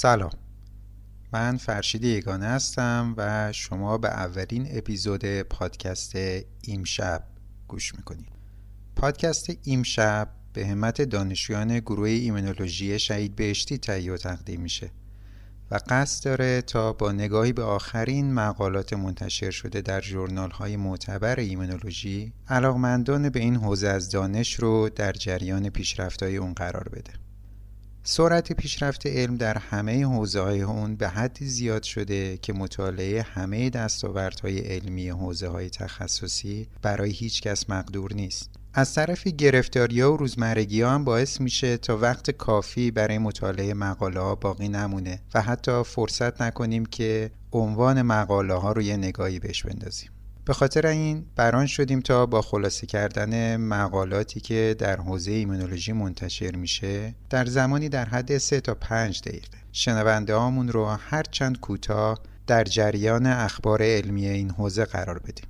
سلام. من فرشید یگانه هستم و شما به اولین اپیزود پادکست ایمشب گوش می‌کنید. پادکست ایمشب به همت دانشجویان گروه ایمنولوژی شهید بهشتی تهیه و تقدیم میشه و قصد داره تا با نگاهی به آخرین مقالات منتشر شده در جورنال های معتبر ایمنولوژی علاقمندان به این حوزه از دانش رو در جریان پیشرفت های اون قرار بده سرعت پیشرفت علم در همه حوزه های اون به حدی زیاد شده که مطالعه همه دستاوردهای علمی حوزه های تخصصی برای هیچ کس مقدور نیست. از طرف گرفتاری ها و روزمرگی ها هم باعث میشه تا وقت کافی برای مطالعه مقاله ها باقی نمونه و حتی فرصت نکنیم که عنوان مقاله ها رو یه نگاهی بهش بندازیم. به خاطر این بران شدیم تا با خلاصه کردن مقالاتی که در حوزه ایمونولوژی منتشر میشه در زمانی در حد 3 تا 5 دقیقه شنونده هامون رو هر چند کوتاه در جریان اخبار علمی این حوزه قرار بدیم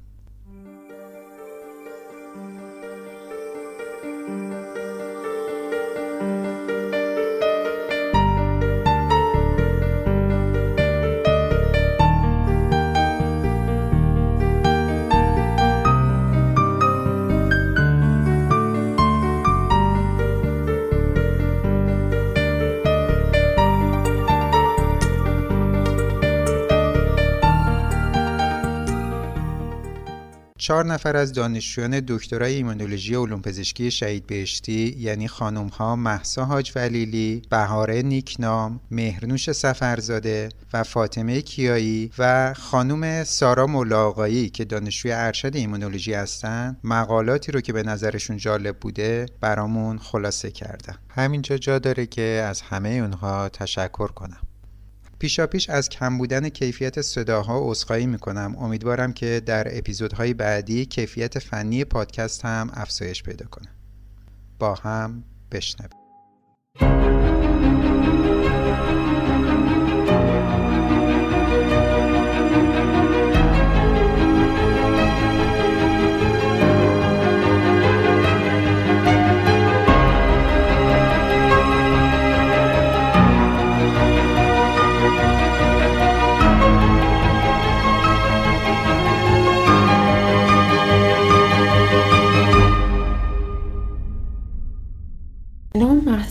چهار نفر از دانشجویان دکترای ایمونولوژی علوم پزشکی شهید بهشتی یعنی خانم ها محسا حاج ولیلی، بهاره نیکنام، مهرنوش سفرزاده و فاطمه کیایی و خانم سارا ملاقایی که دانشجوی ارشد ایمونولوژی هستند مقالاتی رو که به نظرشون جالب بوده برامون خلاصه کردن. همینجا جا داره که از همه اونها تشکر کنم. پیشاپیش از کم بودن کیفیت صداها عذرخواهی می‌کنم. امیدوارم که در اپیزودهای بعدی کیفیت فنی پادکست هم افزایش پیدا کنه. با هم بشنویم.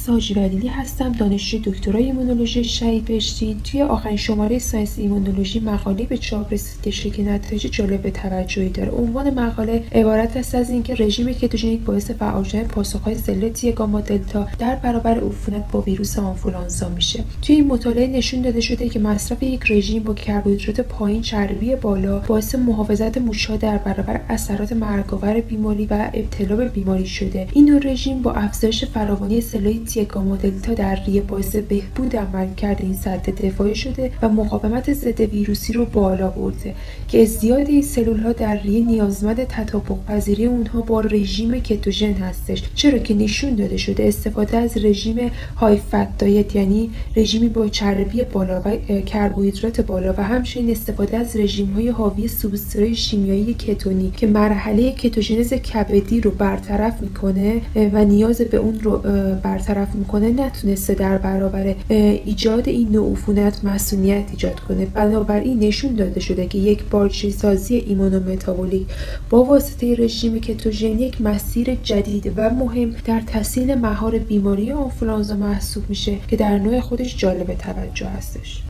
حاجی ولیلی هستم. دانشجوی دکترای ایمونولوژی شهید بهشتی. توی آخرین شماره Science Immunology مقاله به چاپ رسیده که نتایج جالب توجهی داره. عنوان مقاله عبارت است از اینکه رژیم کتوژنیک باعث فعال شدن پاسخهای سلول گاما دلتا در برابر عفونت با ویروس آنفولانزا میشه. توی این مطالعه نشون داده شده که مصرف یک رژیم با کربوهیدرات پایین چربی بالا باعث محافظت موشها در برابر اثرات مرگاور بیماری و ابتلا به بیماری شده. این نوع رژیم با افزایش فراوانی سلول گاما دلتا در ریه باعث بهبود عملکرد این سد دفاعی شده و مقاومت ضد ویروسی رو بالا برده که ازدیاد این سلول ها در ریه نیازمند تطابق پذیری اونها با رژیم کتوژن هستش. چرا که نشون داده شده استفاده از رژیم های فت یعنی رژیمی با چربی بالا و کربوهیدرات بالا و همچنین استفاده از رژیم های حاوی سوبسترای شیمیایی کتونی که مرحله کتوژنز کبدی رو برطرف می‌کنه و نیاز به اون رو برطرف می‌کنه نتونسته در برابر ایجاد این نوع عفونت مسئولیت ایجاد کنه. بنابراین نشون داده شده که یک بارچه سازی ایمونومتابولیک با واسطه رژیم کتوژن یک مسیر جدید و مهم در تحصیل مهار بیماری آنفولانزا محسوب میشه که در نوع خودش جالب توجه هستش.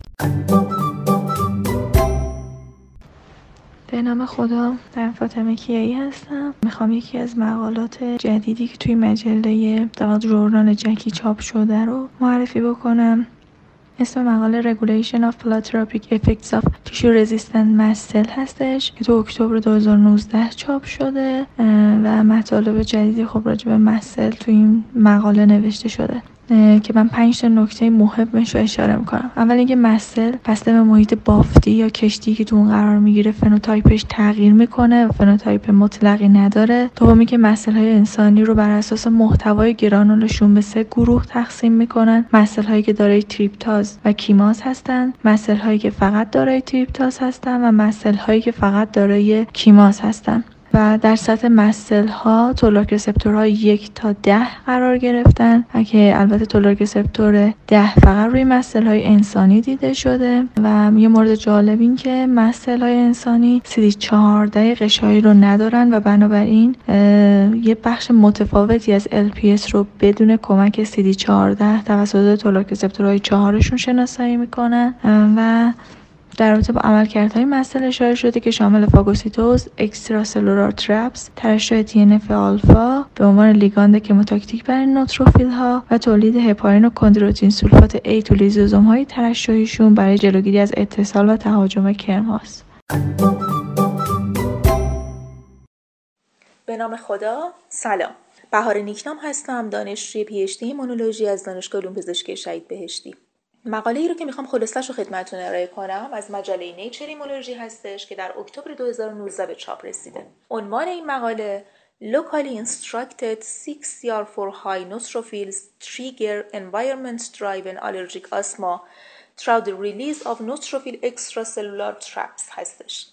به نام خدا من فاطمه کیایی هستم. می‌خوام یکی از مقالات جدیدی که توی مجله در جورنال جکی چاپ شده رو معرفی بکنم. اسم مقاله Regulation of Pleiotropic Effects of Tissue Resistant Mast هستش. که تو اکتبر 2019 چاپ شده و مطالب جدیدی خب راجع به mast تو این مقاله نوشته شده. که من پنج تا نکته مهمش رو اشاره می‌کنم. اول اینکه mast cell بسته به محیط بافتی یا کشتی که تو اون قرار می‌گیره phenotype ش تغییر می‌کنه و phenotype مطلقی نداره. دومی که mast cell های انسانی رو بر اساس محتوای گرانولشون به سه گروه تقسیم می‌کنن. mast cell هایی که دارای تریپتاز و کیماز هستن mast cell هایی که فقط دارای تریپتاز هستن و mast cell هایی که فقط دارای کیماز هستن. و در سطح مسل ها تولارک ها یک تا ده قرار گرفتن. که البته تولارک رسپتور ده فقط روی مسل های انسانی دیده شده و یه مورد جالب این که مسل های انسانی سیدی چهارده قشایی رو ندارن و بنابراین یه بخش متفاوتی از LPS رو بدون کمک سیدی 14 توسط تولارک های چهارشون شناسایی می‌کنن. و در رابطه با عملکردهای mast cell اشاره شده که شامل فاگوسیتوز، extracellular traps، ترشح TNF آلفا به عنوان لیگاند chemotactic برای نوتروفیل ها و تولید هپارین و کندروتین سولفات A تو لیزوزوم های ترشحیشون برای جلوگیری از اتصال و تهاجم کرم هاست. به نام خدا سلام. بهار نیکنام هستم. دانشجوی PhD از دانشگاه علوم پزشکی شهید بهشتی. مقاله ای رو که می‌خوام خلاصش رو خدمتتون ارائه کنم از مجله نیچر ایمولوژی هستش که در اکتبر 2019 به چاپ رسیده. عنوان این مقاله Locally instructed 6CR4 high neutrophils trigger environment driven allergic asthma through the release of neutrophil extracellular traps هستش.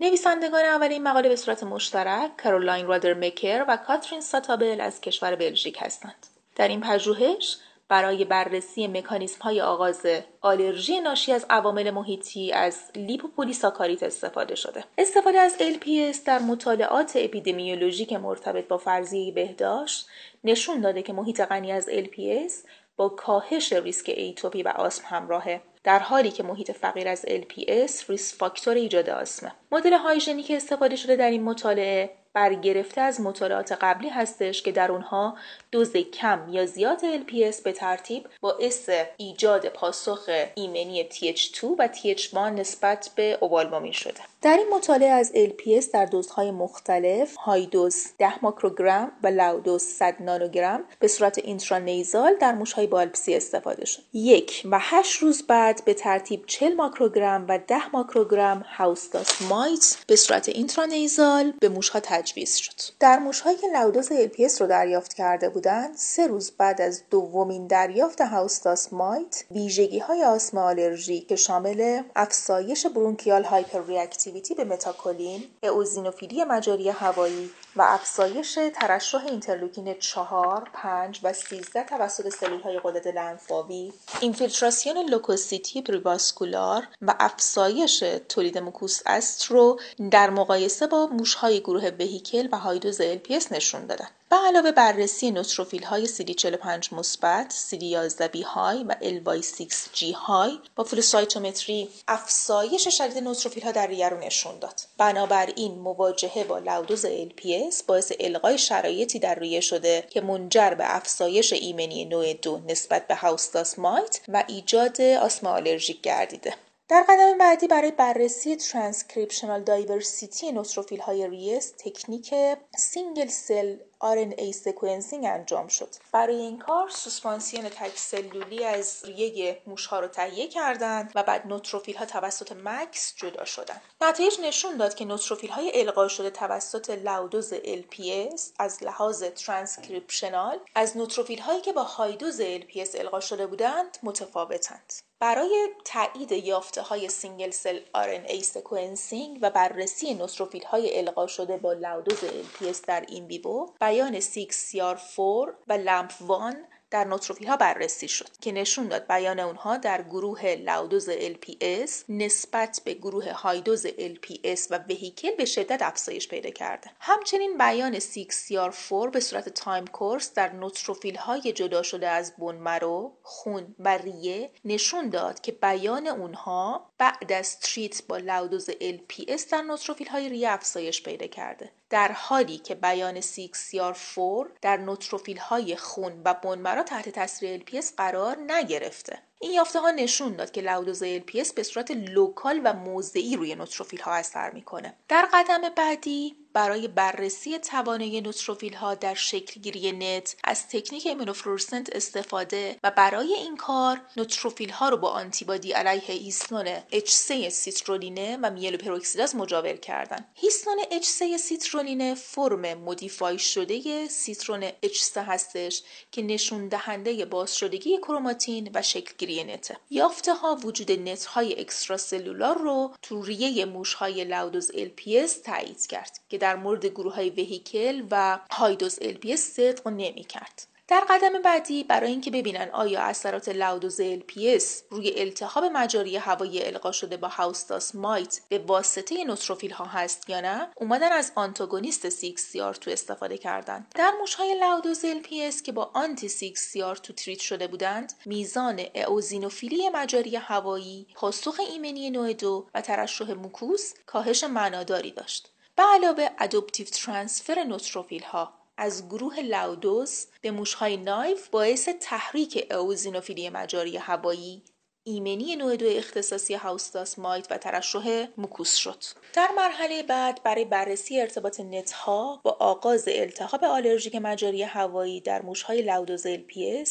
نویسندگان اول این مقاله به صورت مشترک کارولاین رادرمکر و کاترین ساتابل از کشور بلژیک هستند. در این پژوهش برای بررسی مکانیسم های آغاز آلرژی ناشی از عوامل محیطی از لیپوپولیساکارید استفاده شده. استفاده از LPS در مطالعات اپیدمیولوژیک مرتبط با فرضیه بهداشت نشون داده که محیط غنی از LPS با کاهش ریسک atopy و آسم همراهه در حالی که محیط فقیر از LPS risk factor ایجاد آسمه. مدل hygienic استفاده شده در این مطالعه برگرفته از مطالعات قبلی هستش که در اونها دوز کم یا زیاد LPS به ترتیب باعث ایجاد پاسخ ایمنی TH2 و TH1 نسبت به اوالبومین شده. در این مطالعه از LPS در دوزهای مختلف های دوز 10 ماکروگرم و لو دوز 100 نانوگرم به صورت اینترانیزال در موشهای بالپسی استفاده شد. یک و 8 روز بعد به ترتیب 40 ماکروگرم و 10 ماکروگرم هاوستاس مایت به صورت اینترانیزال به موشها تجویز شد. در موشهایی که low dose LPS رو دریافت کرده بودند سه روز بعد از دومین دریافت house dust mite ویژگی های آسم آلرژی که شامل افزایش bronchial hyperreactivity به متاکولین ائوزینوفیلی مجاری هوایی و افزایش ترشح اینترلوکین 4 5 و 13 توسط سلول های غدد لنفاوی اینفیلتراسیون لوکوسیتی perivascular و افزایش تولید موکوس استرو در مقایسه با موشهای گروه vehicle و high dose LPS نشون دادن به علاوه بررسی نوتروفیل های CD45 مثبت، CD11B high و LY6G high با فلوسایتومتری افزایش شدید نوتروفیل ها در ریه رو نشون داد. بنابراین مواجهه با low dose LPS باعث القای شرایطی در ریه شده که منجر به افزایش ایمنی نوع دو نسبت به house dust mite و ایجاد آسم آلرژیک گردیده. در قدم بعدی برای بررسی ترانسکریپشنال دایورسیتی نوتروفیل های ریه تکنیک single cell RNA sequencing انجام شد. برای این کار سوسپانسیون تک سلولی از ریه موشها رو تهیه کردند و بعد نوتروفیل ها توسط MACS جدا شدند. نتایج نشون داد که نوتروفیل های القا شده توسط low dose LPS از لحاظ ترانسکریپشنال از نوتروفیل هایی که با high dose LPS القا شده بودند متفاوتند. برای تایید یافته های single cell RNA sequencing و بررسی نوتروفیل های القا شده با low dose LPS در in vivo بیان CXCR4 و LAMP 1 در نوتروفیل ها بررسی شد که نشون داد بیان اونها در گروه low dose LPS نسبت به گروه high dose LPS و vehicle به شدت افزایش پیدا کرده. همچنین بیان CXCR4 به صورت time course در نوتروفیل های جدا شده از bone marrow، خون و ریه نشون داد که بیان اونها بعد از treat با low dose LPS در نوتروفیل های ریه افزایش پیدا کرده. در حالی که بیان CXCR4 در نوتروفیل های خون و bone marrow تحت تاثیر LPS قرار نگرفته. این یافته ها نشون داد که low dose LPS به صورت local و موضعی روی نوتروفیل ها اثر می‌کنه در قدم بعدی برای بررسی توانایی نوتروفیل ها در شکلگیری NET از تکنیک ایمونوفلورسنت استفاده و برای این کار نوتروفیل ها رو با آنتیبادی علیه هیستون H3 سیترولینه و میلوپروکسیداز مجاور کردن. هیستون H3 سیترولینه فرم modify شده هیستون H3 هستش که نشون دهنده باز شدگی کروماتین و شکلگیری NET ه. یافته ها وجود NET های extracellular رو تو ریه موش های low dose LPS تایید کرد که در مورد گروه های vehicle و high dose LPS صدق نمی کرد. در قدم بعدی برای اینکه ببینن آیا اثرات low dose LPS روی التهاب مجاری هوایی القا شده با house dust mite به واسطه نوتروفیل ها هست یا نه اومدن از آنتاگونیست CXCR2 استفاده کردند. در موشهای low dose LPS که با آنتی CXCR two treat شده بودند میزان اوزینوفیلی مجاری هوایی پاسخ ایمنی نوع دو و ترشح موکوس کاهش معناداری داشت. به علاوه adoptive transfer نوتروفیل ها. از گروه low dose به موشهای naive باعث تحریک اوزینوفیلی مجاری هوایی ایمنی نوع دو اختصاصی house dust mite و ترشح موکوس شد. در مرحله بعد برای بررسی ارتباط NET ها با آغاز التهاب آلرژیک مجاری هوایی در موشهای low dose LPS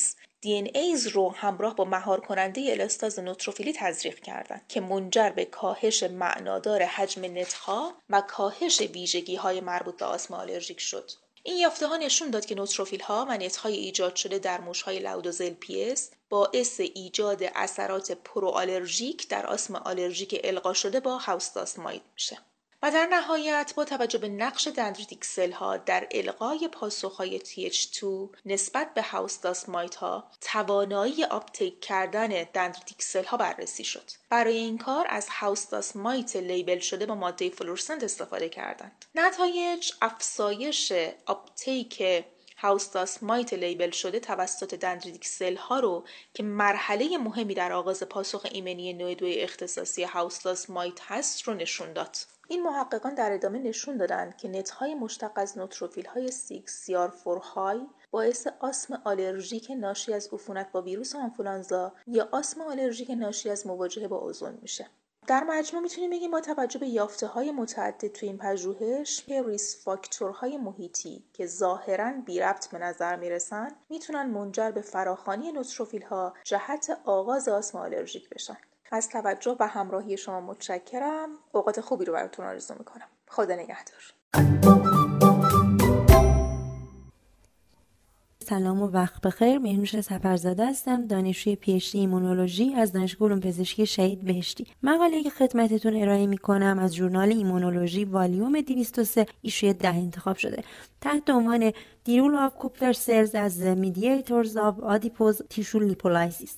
ایز رو همراه با مهار کننده الاستاز نوتروفیلی تزریق کردند که منجر به کاهش معنادار حجم NET ها و کاهش ویژگی های مربوط به آسم آلرژیک شد. این یافته ها نشون داد که نوتروفیل ها و NET های ایجاد شده در موش های low dose LPS باعث ایجاد اثرات proallergic در آسم آلرژیک القا شده با house dust mite میشه. و در نهایت با توجه به نقش dendritic cell ها در القای پاسخهای TH2 نسبت به house dust mite ها توانایی uptake کردن dendritic cell ها بررسی شد. برای این کار از house dust mite label شده با ماده فلورسنت استفاده کردند. نتایج افزایش uptake house dust mite label شده توسط dendritic cell ها رو که مرحله مهمی در آغاز پاسخ ایمنی نوع دوی اختصاصی house dust mite هست رو نشون داد. این محققان در ادامه نشون دادند که NET های مشتق از نوتروفیل های CXCR high باعث آسم آلرژیک ناشی از عفونت با ویروس آنفولانزا یا آسم آلرژیک ناشی از مواجهه با اوزون میشه. در مجموع می‌تونیم بگیم با توجه به یافته های متعدد تو این پژوهش که risk factor های محیطی که ظاهرا بی ربط به نظر می‌رسن می‌تونن منجر به فراخانی نوتروفیل ها جهت آغاز آسم آلرژیک بشن. از توجه و همراهی شما متشکرم. اوقات خوبی رو براتون آرزو می‌کنم. خدا نگهدار. سلام و وقت بخیر. مهنوش سفرزاده هستم. دانشجوی PhD ایمونولوژی از دانشگاه علوم پزشکی شهید بهشتی. مقاله که خدمتتون ارائه می‌کنم از ژورنال ایمونولوژی والیوم 203 issue ی ده انتخاب شده. تحت عنوان The role of Kupffer cells as mediators of adipose tissue lipolysis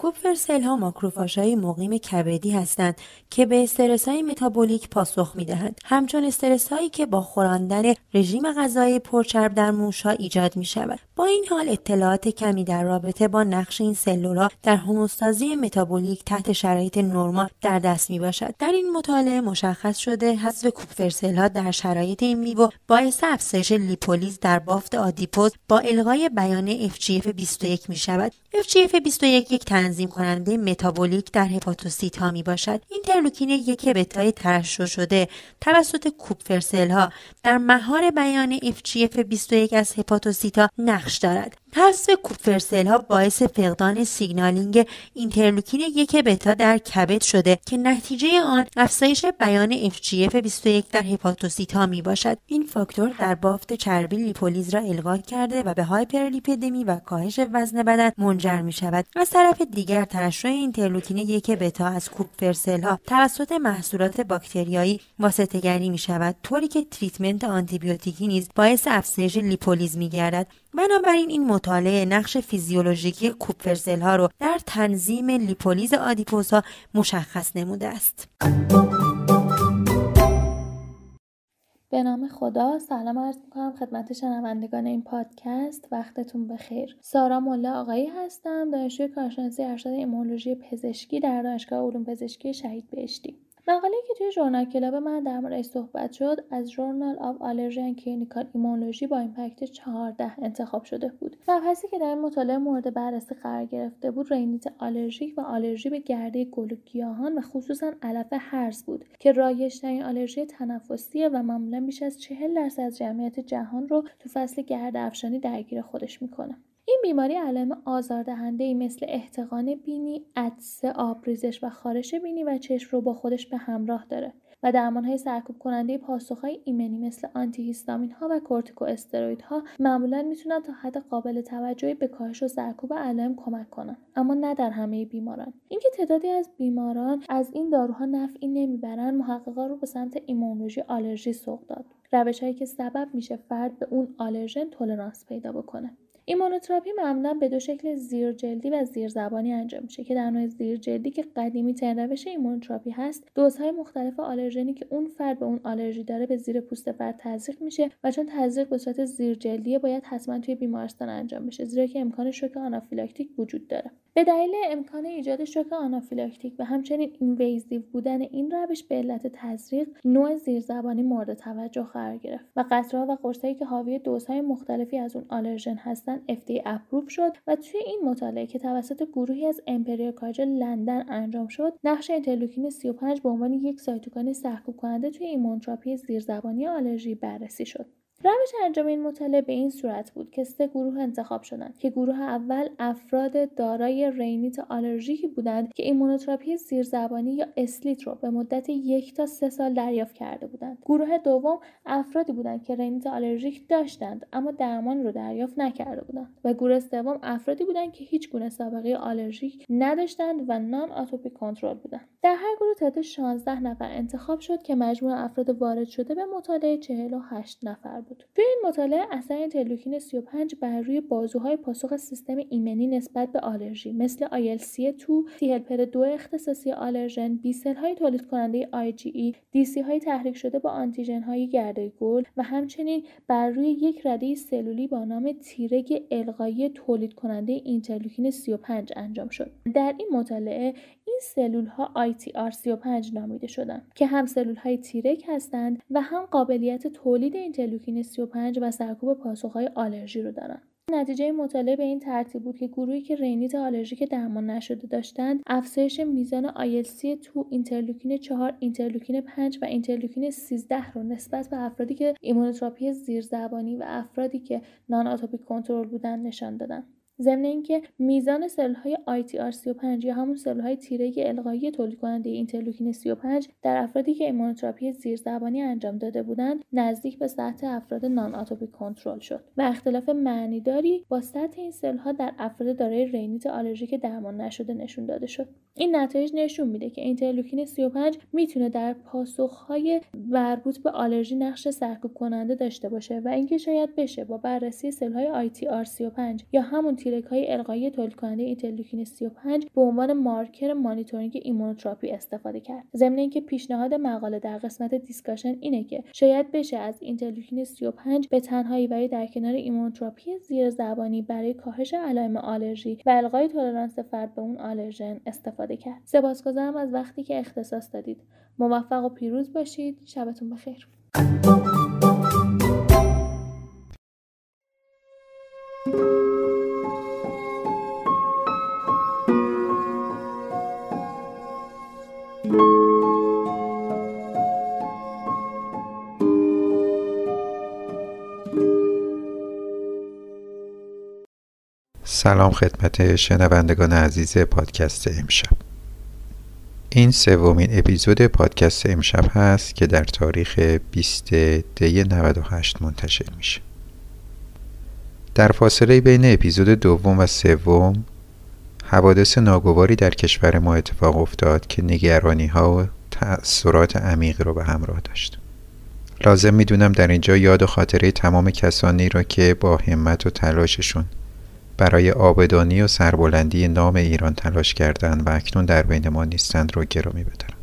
Kupffer cell ها ماکروفاژ های مقیم کبدی هستند که به استرس های متابولیک پاسخ می دهند. همچون استرس هایی که با خوراندن رژیم غذایی پرچرب در موش ها ایجاد می شود. با این حال اطلاعات کمی در رابطه با نقش این سلولا در هموستازی متابولیک تحت شرایط نرمال در دست می باشد. در این مطالعه مشخص شده حذف Kupffer ها در شرایط in vivo باعث افزایش لیپولیز در بافت adipose با القای بیان FGF 21 می شود. FGF 21 یک تنظیم کننده متابولیک در هپاتوسیت ها می باشد. اینترلوکین یک بتای ترشح شده توسط Kupffer cell ها در مهار بیان FGF 21 از هپاتوسیت ها نقش دارد. حذف Kupffer cell ها باعث فقدان signaling اینترلوکین یک بتا در کبد شده که نتیجه آن افزایش بیان FGF 21 در هپاتوسیت ها می باشد. این فاکتور در بافت چربی لیپولیز را القا کرده و به هایپرلیپیدمی و کاهش وزن بدن منجر می شود. از طرف دیگر ترشح اینترلوکین یک بتا از Kupffer cell ها توسط محصولات باکتریایی واسطه گری می شود طوری که treatment آنتیبیوتیکی نیز باعث افزایش لیپولیز می گردد. بنابراین این مطالعه نقش فیزیولوژیکی Kupffer cell ها رو در تنظیم لیپولیز adipose ها مشخص نموده است. به نام خدا سلام عرض می‌کنم خدمت شنوندگان این پادکست. وقتتون بخیر. سارا ملا آقایی هستم دانشجوی کارشناسی ارشد ایمونولوژی پزشکی در دانشگاه علوم پزشکی شهید بهشتی. مقاله که توی journal club من در موردش صحبت شد از Journal of Allergy and Clinical Immunology با impact 14 انتخاب شده بود. مبحثی که در این مطالعه مورد بررسی قرار گرفته بود رینیت آلرژیک و آلرژی به گرده گل و گیاهان و خصوصا علف هرز بود که رایجترین آلرژی تنفسیه و معمولا بیش از 40 درصد از جمعیت جهان رو تو فصل گرد افشانی درگیر خودش می‌کنه. این بیماری علائم آزاردهنده ای مثل احتقان بینی، عطسه، آبریزش و خارش بینی و چشم رو با خودش به همراه داره و درمان های سرکوب کننده پاسخهای ایمنی مثل آنتی هیستامین ها و کورتیکو استروید ها معمولا می‌تونن تا حد قابل توجهی به کاهش و سرکوب علائم کمک کنن اما نه در همه بیماران. اینکه تعدادی از بیماران از این داروها نفعی نمی‌برن محققا رو به سمت ایمونولوژی آلرژی سوق داد. روش هایی که سبب میشه فرد به اون آلرژن تولرانس پیدا بکنه. ایمونوتراپی معمولا به دو شکل زیرجلدی و زیرزبانی انجام میشه که در نوع زیرجلدی که قدیمی ترین روش ایمونوتراپی هست دوزهای مختلف آلرژنی که اون فرد به اون آلرژی داره به زیر پوست فرد تزریق میشه و چون تزریق به صورت زیرجلدیه باید حتما توی بیمارستان انجام بشه زیرا که امکان شوک آنافیلاکتیک وجود داره. به دلیل امکان ایجاد شوک آنافیلاکتیک و همچنین invasive بودن این روش به علت تزریق نوع زیرزبانی مورد توجه قرار گرفت و قطرهها و قرصهایی که حاوی دوزهای مختلفی از اون آلرژن هستن FDA approve شد و توی این مطالعه که توسط گروهی از امپریال کالج لندن انجام شد نقش اینترلوکین 35 به عنوان یک سایتوکاین سرکوب کننده توی ایمونتراپی زیرزبانی آلرژی بررسی شد. روش انجام این مطالعه به این صورت بود که سه گروه انتخاب شدند که گروه اول افراد دارای رینیت آلرژیکی بودند که ایمونوتراپی زیرزبانی یا SLIT رو به مدت یک تا سه سال دریافت کرده بودند گروه دوم افرادی بودند که رینیت آلرژیک داشتند اما درمان رو دریافت نکرده بودند و گروه سوم افرادی بودند که هیچ گونه سابقه آلرژیک نداشتند و non-atopic control بودند در هر گروه تعداد 16 نفر انتخاب شد که مجموع افراد وارد شده به مطالعه 48 نفر بود. توی این مطالعه اثر اینترلوکین 35 بر روی بازوهای پاسخ سیستم ایمنی نسبت به آلرژی مثل ILC2, T helper 2 اختصاصی آلرژن، B cell های تولید کننده IgE، DC های تحریک شده با آنتیژن های گرده گل و همچنین بر روی یک رده سلولی با نام Treg القایی تولید کننده اینترلوکین 35 انجام شد. در این مطالعه این سلول ها ITR35 نامیده شدند که هم سلول های Treg هستند و هم قابلیت تولید اینترلوکین 35 و سرکوب پاسخهای آلرژی رو دارند. نتیجه مطالعه به این ترتیب بود که گروهی که رینیت آلرژیک درمان نشده داشتند افزایش میزان ILC2 اینترلوکین 4 اینترلوکین 5 و اینترلوکین 13 رو نسبت به افرادی که ایمونوتراپی زیرزبانی و افرادی که non-atopic control بودند نشان دادند ضمن اینکه میزان سلولهای ITR35 یا همون سلولهای Treg القایی تولید کننده اینترلوکین 35 در افرادی که ایمونوتراپی زیرزبانی انجام داده بودند نزدیک به سطح افراد non-atopic control شد. و اختلاف معنیداری با سطح این سلولها در افراد دارای رینیت آلرژیک درمان نشده نشون داده شد. این نتایج نشون میده که اینترلوکین 35 می‌تونه در پاسخهای مربوط به آلرژی نقش سرکوب کننده داشته باشه و اینکه شاید بشه با بررسی سلولهای ITR35 یا همون Treg های القایی تولید کننده اینترلوکین 35 به عنوان مارکر مانیتورینگ ایمونوتراپی استفاده کرد. ضمن اینکه پیشنهاد مقاله در قسمت discussion اینه که شاید بشه از اینترلوکین 35 به تنهایی و در کنار ایمونوتراپی زیر زبانی برای کاهش علائم آلرژی و القای تولرانس فرد به اون آلرژن استفاده کرد. سپاسگزارم از وقتی که اختصاص دادید. موفق و پیروز باشید. شبتون بخیر. سلام خدمت شنوندگان عزیز پادکست امشب. این سومین اپیزود پادکست امشب هست که در تاریخ 20 دی 98 منتشر میشه. در فاصله بین اپیزود دوم و سوم حوادث ناگواری در کشور ما اتفاق افتاد که نگرانی ها و تأثیرات عمیقی رو به همراه داشت. لازم می‌دونم در اینجا یاد و خاطره تمام کسانی را که با همت و تلاششون برای آبدانی و سربلندی نام ایران تلاش کردند و اکنون در بین ما نیستند رو گرامی بدارم.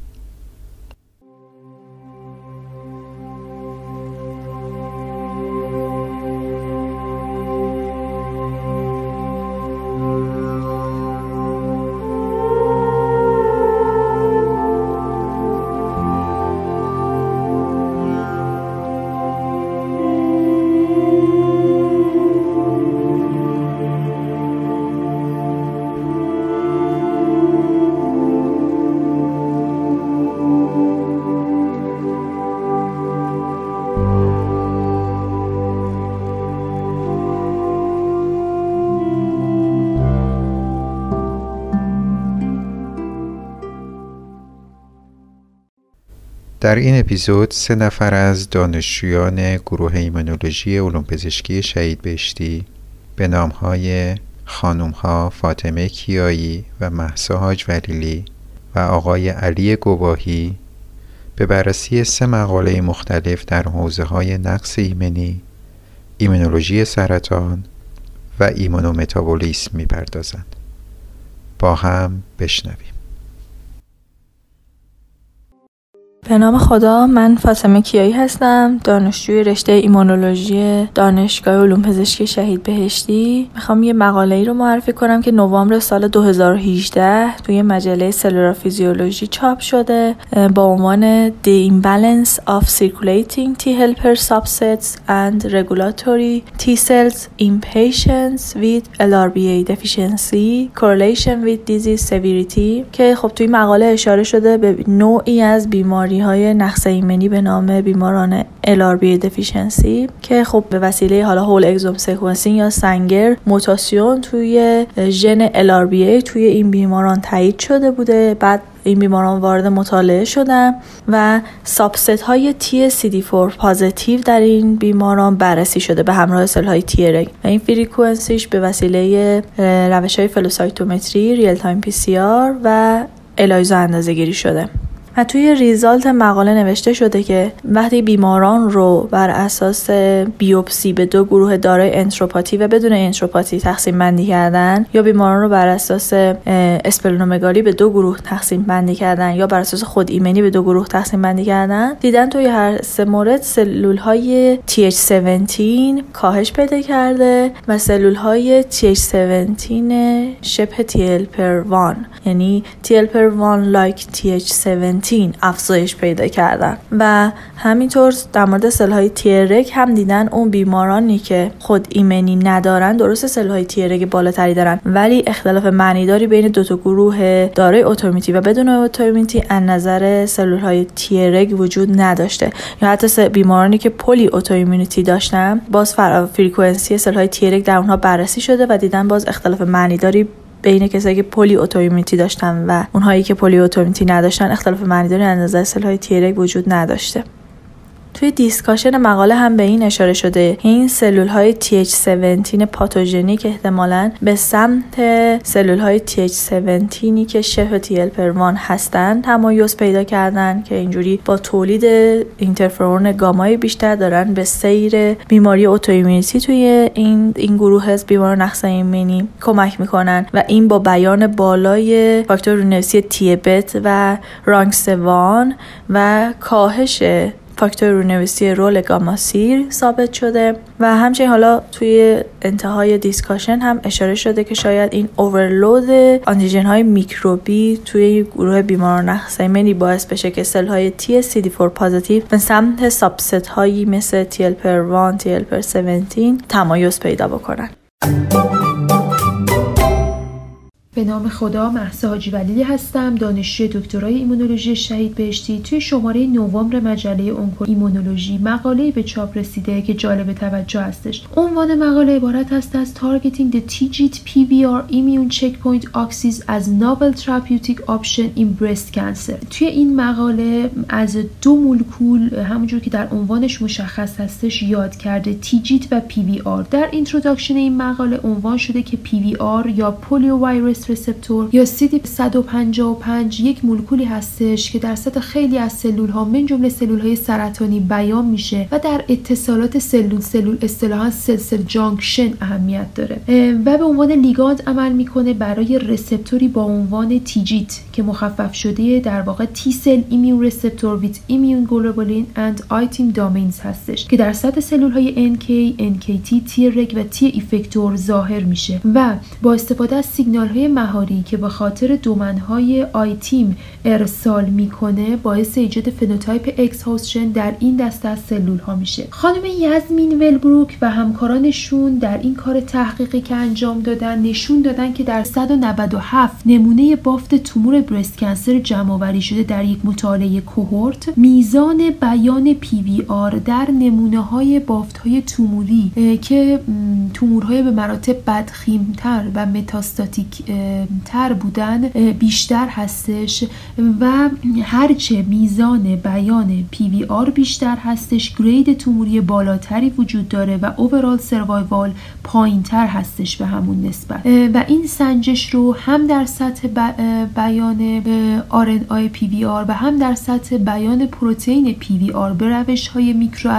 در این اپیزود سه نفر از دانشجویان گروه ایمونولوژی علوم پزشکی شهید بهشتی به نامهای خانومها فاطمه کیایی و محسا حاج ولیلی و آقای علی گواهی به بررسی سه مقاله مختلف در حوزه های نقص ایمنی، ایمنولوژی سرطان و ایمونومتابولیسم می‌پردازند. با هم بشنویم. به نام خدا من فاطمه کیایی هستم دانشجوی رشته ایمونولوژی دانشگاه علوم پزشکی شهید بهشتی. می‌خوام یه مقاله ای رو معرفی کنم که نوامبر سال 2018 توی مجله Cellular Physiology چاپ شده با عنوان The Imbalance of Circulating T helper subsets and Regulatory T cells in patients with LRBA deficiency correlation with disease severity که خب توی مقاله اشاره شده به نوعی از بیماری های نقص ایمنی به نام بیماران LRBA deficiency که خب به وسیله حالا whole exome sequencing یا سنگر موتاسیون توی ژن LRBA توی این بیماران تایید شده بوده. بعد این بیماران وارد مطالعه شدن و subset های TCD4 positive در این بیماران بررسی شده به همراه cell های Treg و این frequency ش به وسیله روش های فلوسایتومتری real-time PCR و الایزا اندازه گیری شده. و توی result مقاله نوشته شده که وقتی بیماران رو بر اساس بیوپسی به دو گروه دارای انتروپاتی و بدون انتروپاتی تقسیم بندی کردن یا بیماران رو بر اساس اسپلونومگالی به دو گروه تقسیم بندی کردن یا بر اساس خود ایمنی به دو گروه تقسیم بندی کردن دیدن توی هر سه مورد سلول های TH17 کاهش پیدا کرده و سلول های TH17 شبه TLPR1 یعنی TLPR1 like TH17 افزایش پیدا کردن و همینطور در مورد سل های تیرک هم دیدن اون بیمارانی که خود ایمنی ندارن درست سل های تیرک بالاتری دارن. ولی اختلاف معنیداری بین دو تا گروه دارای اتومیتی و بدون اتومیتی از نظر سلول های تیرک وجود نداشته. یا حتی بیمارانی که polyautoimmunity داشتن باز frequency cell های Treg در اونها بررسی شده و دیدن باز اختلاف معنیداری بین کسایی که polyautoimmunity داشتن و اونهایی که polyautoimmunity نداشتن اختلاف معنیداری از نظر cell های Treg وجود نداشته. توی discussion مقاله هم به این اشاره شده. این سلول های TH17 پاتوژنیک احتمالا به سمت سلول های TH17 که شبه TLPR1 هستن تمایز پیدا کردن که اینجوری با تولید اینترفرون گامای بیشتر دارن به سیر بیماری autoimmunity توی این این گروه از بیمار نقص ایمنی کمک می‌کنن و این با بیان بالای فاکتور رونویسی T-bet و RUNX1 و کاهش فاکتور رونویسی ROR gamma t ثابت شده و همچنین حالا توی انتهای discussion هم اشاره شده که شاید این overload آنتیژن های میکروبی توی گروه بیماران نقص ایمنی باعث بشه که cell های TCD4 positive به سمت subset هایی مثل TLPR1, TLPR17 تمایز پیدا بکنن. به نام خدا مهسا حاجی ولیلی هستم دانشجوی دکترای ایمونولوژی شهید بهشتی توی شماره نوامبر مجله OncoImmunology. مقاله به چاپ رسیده که جالب توجه هستش. عنوان مقاله عبارت است از Targeting the TIGIT PVR Immune Checkpoint Axis as Novel Therapeutic Option in Breast Cancer. توی این مقاله از دو مولکول همونجور که در عنوانش مشخص هستش یاد کرده TIGIT و PVR در introduction این مقاله عنوان شده که PVR یا poliovirus receptor یا CD 155 یک مولکولی هستش که در سطح خیلی از سلول ها من جمله سلول های سرطانی بیان میشه و در اتصالات سلول سلول اصطلاحا cell cell junction اهمیت داره. و به عنوان لیگاند عمل می‌کنه برای receptor ی با عنوان TIGIT که مخفف شده در واقع T cell immune receptor with immunoglobulin and ITIM domains هستش که در سطح سلول های NK, NKT, T reg و T effector ظاهر میشه و با استفاده از سیگنال های مهاری که به خاطر domain های ITIM ارسال می‌کنه باعث ایجاد فنوتایپ اکسهوشن در این دسته از سلول ها میشه. خانم یزمین ولبروک و همکارانشون در این کار تحقیقی که انجام دادن نشون دادن که در 197 نمونه بافت تومور breast cancer جمع شده در یک مطالعه کوهورت میزان بیان PVR در نمونه های بافت های توموری که تومورهای به مراتب بدخیمتر و متاستاتیک تر بودن بیشتر هستش و هرچه میزان بیان PVR بیشتر هستش گرید توموری بالاتری وجود داره و اوورال سروایوال پایین تر هستش به همون نسبت. و این سنجش رو هم در سطح بیان RNA PVR و هم در سطح بیان پروتئین PVR به روش های میکرو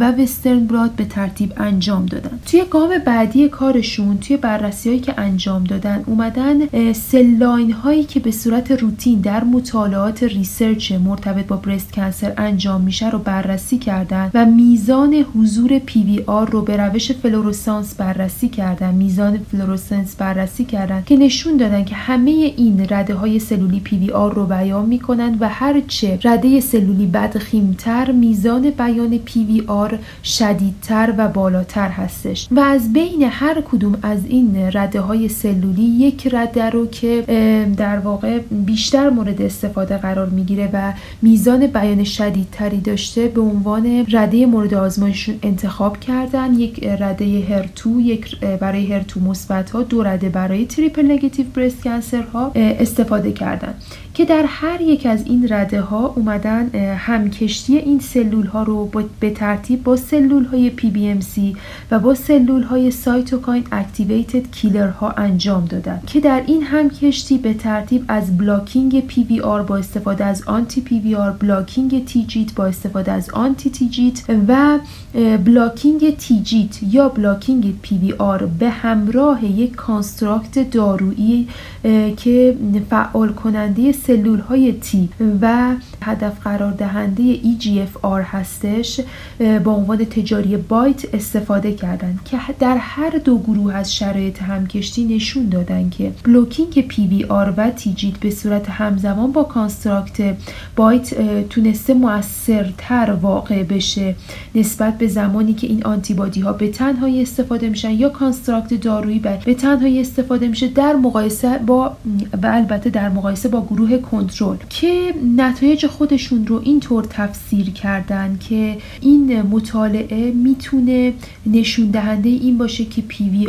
و وسترن براد به ترتیب انجام دادن. توی گام بعدی کارشون توی بررسی هایی که انجام دادن اومدن cell line هایی که به صورت روتین در مطالعات research مرتبط با breast cancer انجام میشه رو بررسی کردن و میزان حضور PVR رو به روش فلوروسانس بررسی کردن. میزان فلوروسنس بررسی کردن که نشون دادن که همه این رده های سلولی PVR رو بیان می‌کنن و هرچه رده سلولی بدخیمتر میزان بیان PVR شدیدتر و بالاتر هستش. و از بین هر کدوم از این رده های سلولی یک رده رو که در واقع بیشتر مورد استفاده قرار می‌گیره و میزان بیان شدیدتری داشته به عنوان رده مورد آزمایششون انتخاب کردن. یک رده HER2 یک برای HER2 مثبت ها دو رده برای triple negative breast cancer ها استفاده کردن. که در هر یک از این رده ها اومدن همکشتی این سلول ها رو به ترتیب با سلول های PBMC و با سلول های cytokine activated killer ها انجام دادن که در این همکشتی به ترتیب از blocking PVR با استفاده از آنتی PVR blocking TIGIT با استفاده از آنتی TIGIT و blocking TIGIT یا blocking PVR به همراه یک construct دارویی که فعال کننده های T و هدف قرار دهنده EGFR هستش با عنوان تجاری BiTE استفاده کردند که در هر دو گروه از شرایط همکشتی نشون دادن که blocking PVR و TIGIT به صورت همزمان با construct BiTE تونسته موثرتر واقع بشه. نسبت به زمانی که این آنتیبادی ها به تنهایی استفاده میشن یا construct دارویی به تنهایی استفاده میشه در مقایسه با و البته در مقایسه با گروه کنترل که نتایج خودشون رو اینطور تفسیر کردن که این مطالعه می‌تونه نشون دهنده این باشه که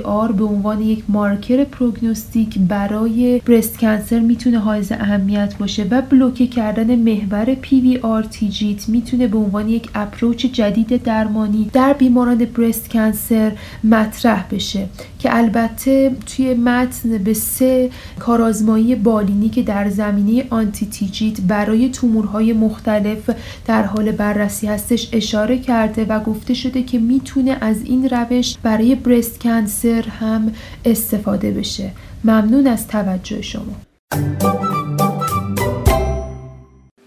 PVR به عنوان یک مارکر prognostic برای breast cancer می‌تونه حائز اهمیت باشه و بلوکه کردن محور آر تیجیت می‌تونه به عنوان یک اپروچ جدید درمانی در بیماران برست کنسر مطرح بشه. که البته توی متن به سه کارآزمایی بالینی که در زمینه آنتی تیجیت برای تومورهای مختلف در حال بررسی هستش اشاره کرده و گفته شده که می‌تونه از این روش برای برست کنسر هم استفاده بشه. ممنون از توجه شما.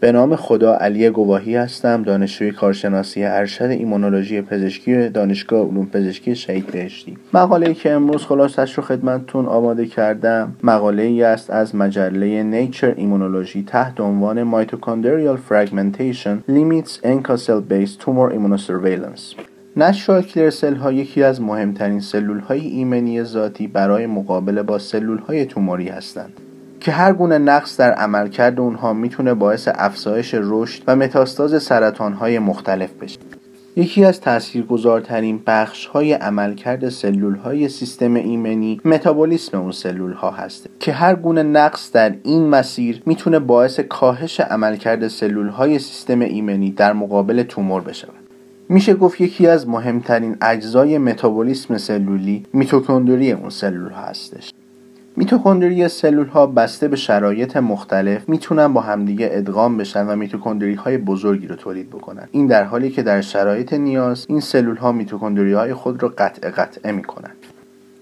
به نام خدا علی گواهی هستم دانشجوی کارشناسی ارشد ایمونولوژی پزشکی دانشگاه علوم پزشکی شهید بهشتی. مقاله که امروز خلاصش رو خدمتتون آماده کردم. مقاله ای است از مجله Nature Immunology تحت عنوان mitochondrial fragmentation limits cell based tumor immunosurveillance. natural killer ها یکی از مهمترین سلول های ایمنی ذاتی برای مقابله با سلول های توموری هستند. که هر گونه نقص در عملکرد اونها می‌تونه باعث افزایش رشد و متاستاز سرطان های مختلف بشه. یکی از تاثیرگذارترین بخش های عملکرد سلول های سیستم ایمنی متابولیسم اون سلول ها هست که هر گونه نقص در این مسیر می‌تونه باعث کاهش عملکرد سلول های سیستم ایمنی در مقابل تومور بشه میشه گفت یکی از مهمترین اجزای متابولیسم سلولی میتوکندری اون سلول هستش. میتوکندری سلول ها بسته به شرایط مختلف می‌تونن با همدیگه ادغام بشن و میتوکندری های بزرگی رو تولید بکنن. این در حالی که در شرایط نیاز این سلول ها میتوکندری های خود رو قطع قطعه می‌کنن.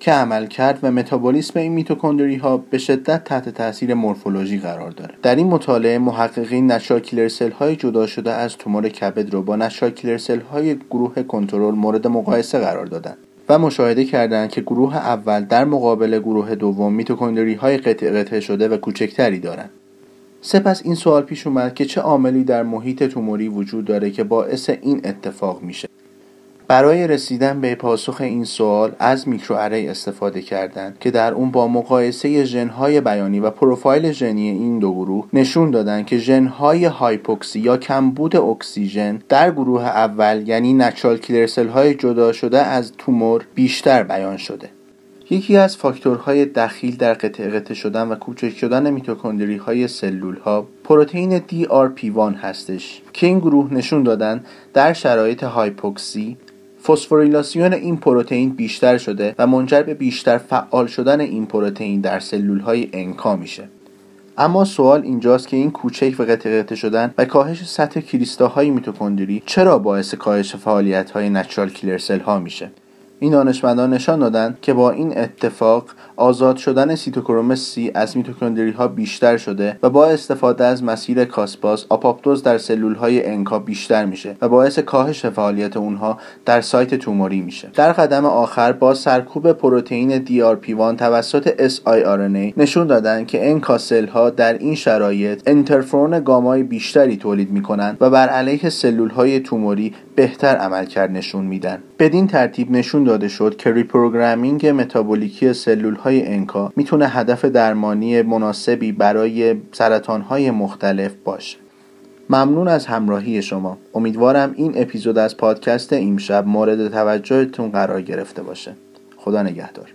که عمل کرد و متابولیسم این میتوکندری ها به شدت تحت تاثیر مورفولوژی قرار داره. در این مطالعه محققین نشاکیلر سل های جدا شده از تومور کبد رو با نشاکیلر سل های گروه کنترل مورد مقایسه قرار دادن. و مشاهده کردند که گروه اول در مقابل گروه دوم میتوکندری های قطع قطع شده و کوچکتری دارند. سپس این سوال پیش اومد که چه عاملی در محیط توموری وجود داره که باعث این اتفاق میشه. برای رسیدن به پاسخ این سوال از میکرواره استفاده کردند که در اون با مقایسه ژنهای بیانی و پروفایل ژنی این دو گروه نشون دادن که ژنهای هایپوکسی یا کمبود اکسیژن در گروه اول یعنی نچرال کیلرسل های جدا شده از تومور بیشتر بیان شده. یکی از فاکتورهای دخیل در قطع قطع شدن و کوچک شدن میتوکندری های سلول ها پروتئین DRP1 هستش که این گروه نشون دادن در شرایط هایپوکسی فسفوریلاسیون این پروتئین بیشتر شده و منجر به بیشتر فعال شدن این پروتئین در سلول های انکا میشه. اما سوال اینجاست که این کوچک و قطع شدن و کاهش سطح کریستاهای میتوکندری چرا باعث کاهش فعالیت های نچرال کیلر سل ها میشه؟ این دانشمندان نشان دادند که با این اتفاق آزاد شدن سیتوکروم C از میتوکندری ها بیشتر شده و با استفاده از مسیر کاسپاس آپاپتوز در سلول های NK بیشتر میشه و باعث کاهش فعالیت اونها در سایت توموری میشه. در قدم آخر با سرکوب پروتئین DRP1 توسط siRNA نشون دادن که NK cell ها در این شرایط انترفرون گامای بیشتری تولید می‌کنند و بر علیه سلول های توموری بهتر عملکرد نشون میدن. بدین ترتیب نشون داده شد که reprogramming متابولیکی سلول های NK می‌تونه هدف درمانی مناسبی برای سرطان های مختلف باشه. ممنون از همراهی شما. امیدوارم این اپیزود از پادکست امشب مورد توجهتون قرار گرفته باشه. خدا نگهدار.